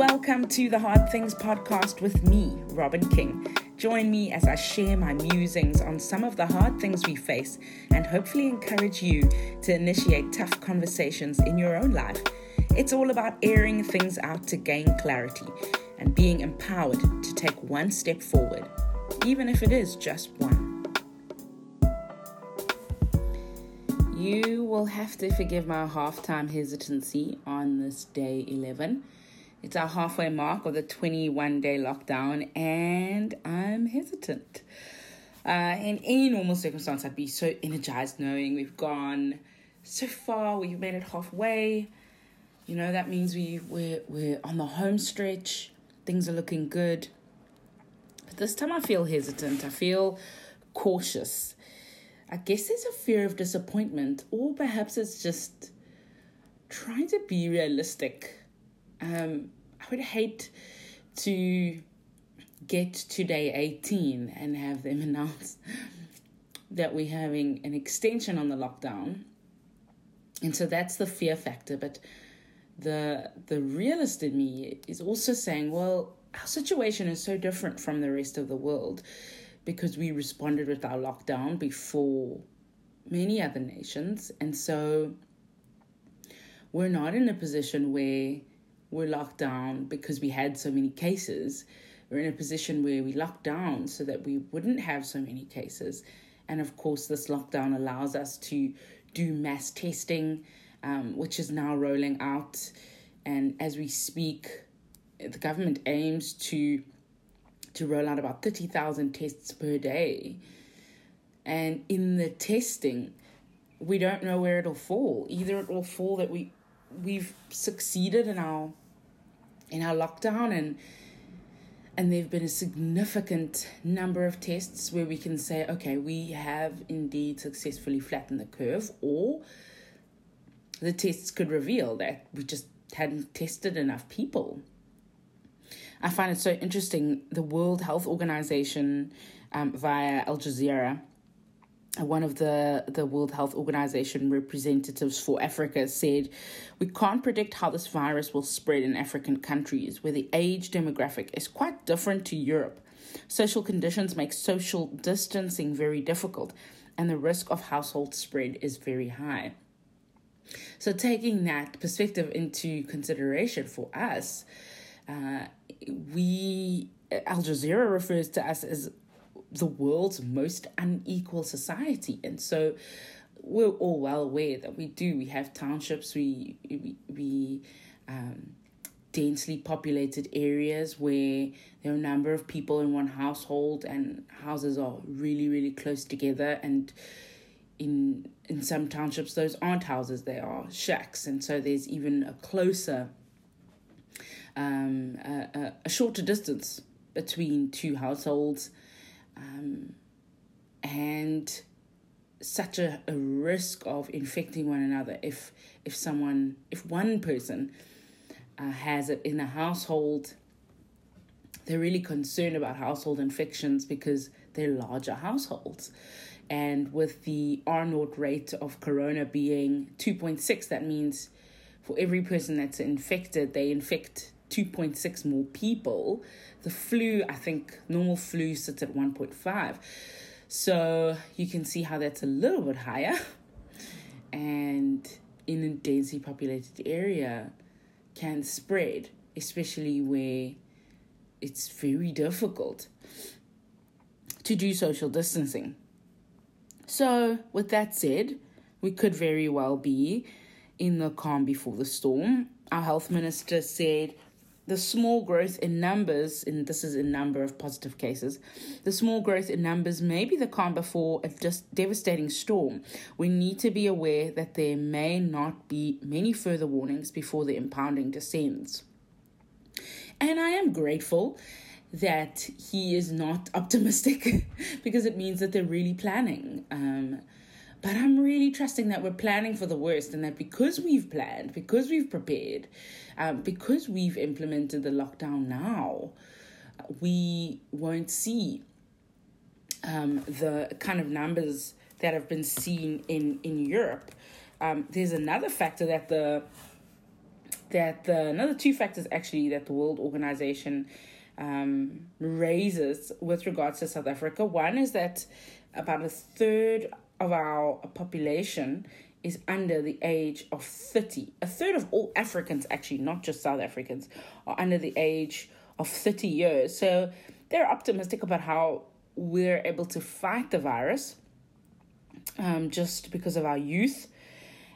Welcome to the Hard Things podcast with me, Robynn King. Join me as I share my musings on some of the hard things we face and hopefully encourage you to initiate tough conversations in your own life. It's all about airing things out to gain clarity and being empowered to take one step forward, even if it is just one. You will have to forgive my halftime hesitancy on this day 11. It's our halfway mark of the 21 day lockdown, and I'm hesitant. Uh, in any normal circumstance, I'd be so energized knowing we've gone so far, we've made it halfway. You know, that means we, we're, we're on the home stretch, things are looking good. But this time I feel hesitant, I feel cautious. I guess there's a fear of disappointment, or perhaps it's just trying to be realistic um, I would hate to get to day 18 and have them announce that we're having an extension on the lockdown. And so that's the fear factor. But the the realist in me is also saying, well, our situation is so different from the rest of the world because we responded with our lockdown before many other nations. And so we're not in a position where we're locked down because we had so many cases. We're in a position where we locked down so that we wouldn't have so many cases. And of course, this lockdown allows us to do mass testing, um, which is now rolling out. And as we speak, the government aims to to roll out about 30,000 tests per day. And in the testing, we don't know where it'll fall. Either it will fall that we we've succeeded in our in our lockdown and and there've been a significant number of tests where we can say okay we have indeed successfully flattened the curve or the tests could reveal that we just hadn't tested enough people. I find it so interesting the world health organization um, via al jazeera one of the, the World Health Organization representatives for Africa said, We can't predict how this virus will spread in African countries where the age demographic is quite different to Europe. Social conditions make social distancing very difficult, and the risk of household spread is very high. So, taking that perspective into consideration for us, uh, we Al Jazeera refers to us as the world's most unequal society. And so we're all well aware that we do. We have townships, we, we, we um, densely populated areas where there are a number of people in one household and houses are really, really close together. And in in some townships, those aren't houses, they are shacks. And so there's even a closer, um, a, a shorter distance between two households um, and such a, a risk of infecting one another if if someone if one person uh, has it in a household. They're really concerned about household infections because they're larger households. And with the r naught rate of corona being 2.6 that means for every person that's infected they infect 2.6 more people. The flu, I think normal flu sits at 1.5. So you can see how that's a little bit higher. And in a densely populated area can spread, especially where it's very difficult to do social distancing. So, with that said, we could very well be in the calm before the storm. Our health minister said the small growth in numbers, and this is in number of positive cases, the small growth in numbers may be the calm before a just devastating storm. We need to be aware that there may not be many further warnings before the impounding descends. And I am grateful that he is not optimistic because it means that they're really planning. Um, but I'm really trusting that we're planning for the worst and that because we've planned, because we've prepared, um, because we've implemented the lockdown now, we won't see um, the kind of numbers that have been seen in, in Europe. Um, there's another factor that the that the another two factors actually that the World Organization um, raises with regards to South Africa. One is that about a third of our population is under the age of 30. A third of all Africans, actually, not just South Africans, are under the age of 30 years. So they're optimistic about how we're able to fight the virus um, just because of our youth.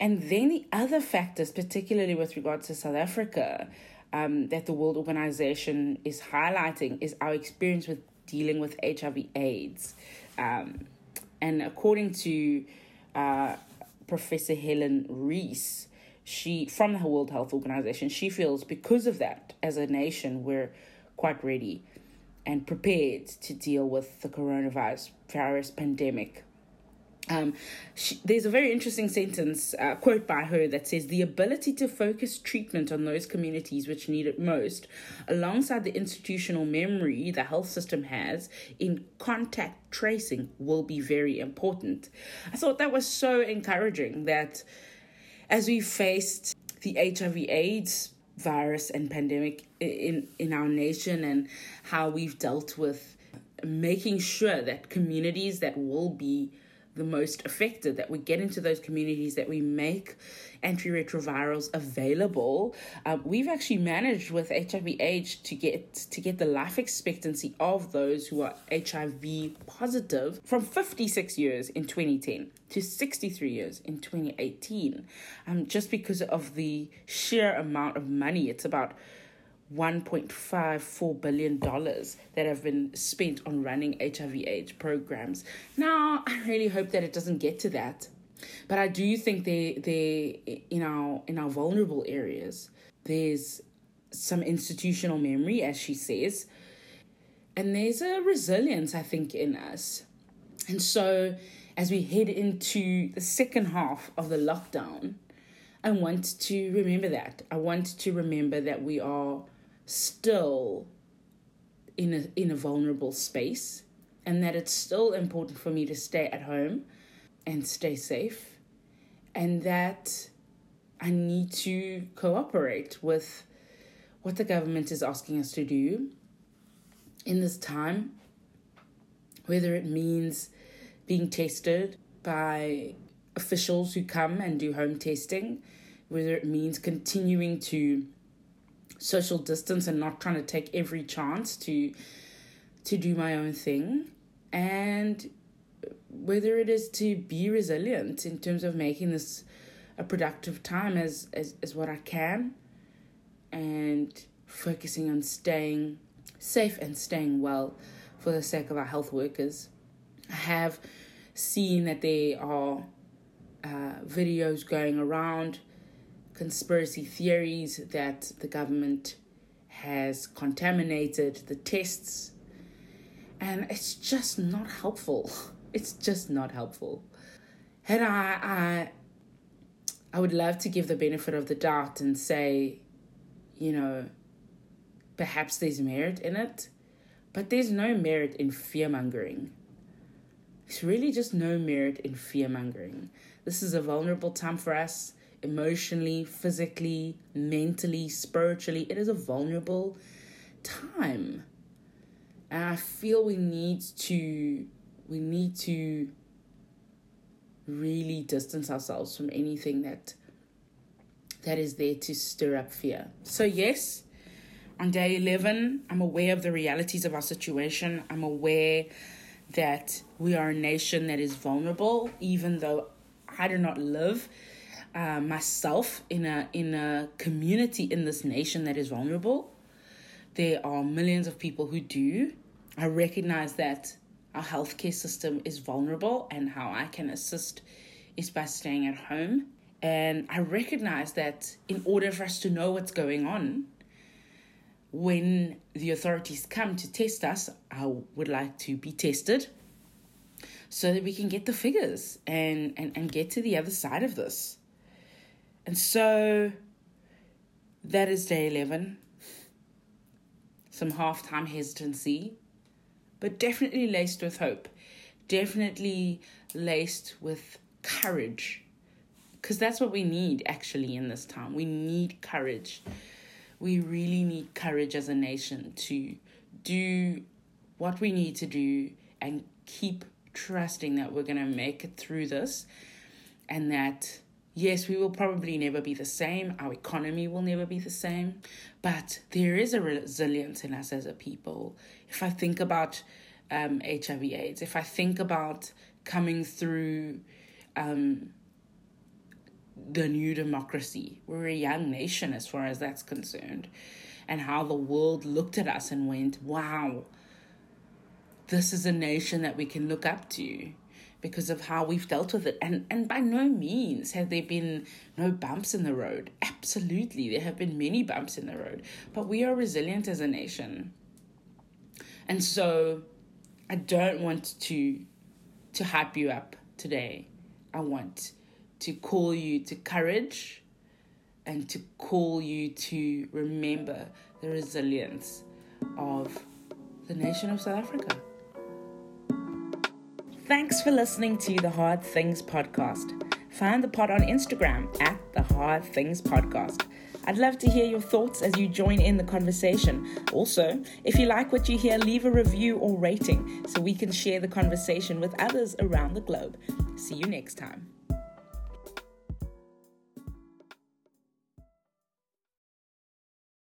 And then the other factors, particularly with regards to South Africa, um, that the World Organization is highlighting is our experience with dealing with HIV/AIDS. Um, and according to uh, Professor Helen Rees, she from the World Health Organization, she feels because of that, as a nation, we're quite ready and prepared to deal with the coronavirus virus pandemic. Um, she, there's a very interesting sentence, uh, quote by her, that says the ability to focus treatment on those communities which need it most, alongside the institutional memory the health system has in contact tracing, will be very important. I thought that was so encouraging that as we faced the HIV/AIDS virus and pandemic in in our nation and how we've dealt with making sure that communities that will be the most affected, that we get into those communities, that we make antiretrovirals available. Um, we've actually managed with HIV/AIDS to get to get the life expectancy of those who are HIV positive from 56 years in 2010 to 63 years in 2018. Um, just because of the sheer amount of money, it's about 1.54 billion dollars that have been spent on running HIV/AIDS programs. Now, I really hope that it doesn't get to that, but I do think they they in our in our vulnerable areas there's some institutional memory, as she says, and there's a resilience I think in us, and so as we head into the second half of the lockdown. I want to remember that. I want to remember that we are still in a in a vulnerable space and that it's still important for me to stay at home and stay safe and that I need to cooperate with what the government is asking us to do in this time whether it means being tested by officials who come and do home testing whether it means continuing to social distance and not trying to take every chance to to do my own thing and whether it is to be resilient in terms of making this a productive time as as, as what I can and focusing on staying safe and staying well for the sake of our health workers. I have seen that there are uh, videos going around conspiracy theories that the government has contaminated the tests. And it's just not helpful. It's just not helpful. And I, I, I would love to give the benefit of the doubt and say, you know, perhaps there's merit in it, but there's no merit in fear mongering. There's really just no merit in fear mongering. This is a vulnerable time for us emotionally, physically, mentally, spiritually. It is a vulnerable time. And I feel we need to we need to really distance ourselves from anything that that is there to stir up fear. So yes, on day 11, I'm aware of the realities of our situation. I'm aware that we are a nation that is vulnerable even though I do not live uh, myself in a in a community in this nation that is vulnerable. There are millions of people who do. I recognize that our healthcare system is vulnerable, and how I can assist is by staying at home. And I recognize that in order for us to know what's going on, when the authorities come to test us, I would like to be tested so that we can get the figures and, and, and get to the other side of this. And so that is day 11. Some half time hesitancy, but definitely laced with hope, definitely laced with courage Because that's what we need actually in this time. We need courage. We really need courage as a nation to do what we need to do and keep trusting that we're going to make it through this and that yes, we will probably never be the same, our economy will never be the same, but there is a resilience in us as a people. If I think about um, HIV AIDS, if I think about coming through um, the new democracy, we're a young nation as far as that's concerned, and how the world looked at us and went, wow, this is a nation that we can look up to because of how we've dealt with it. And and by no means have there been no bumps in the road. Absolutely, there have been many bumps in the road, but we are resilient as a nation. And so I don't want to to hype you up today. I want to call you to courage and to call you to remember the resilience of the nation of South Africa. Thanks for listening to the Hard Things Podcast. Find the pod on Instagram at the Hard Things Podcast. I'd love to hear your thoughts as you join in the conversation. Also, if you like what you hear, leave a review or rating so we can share the conversation with others around the globe. See you next time.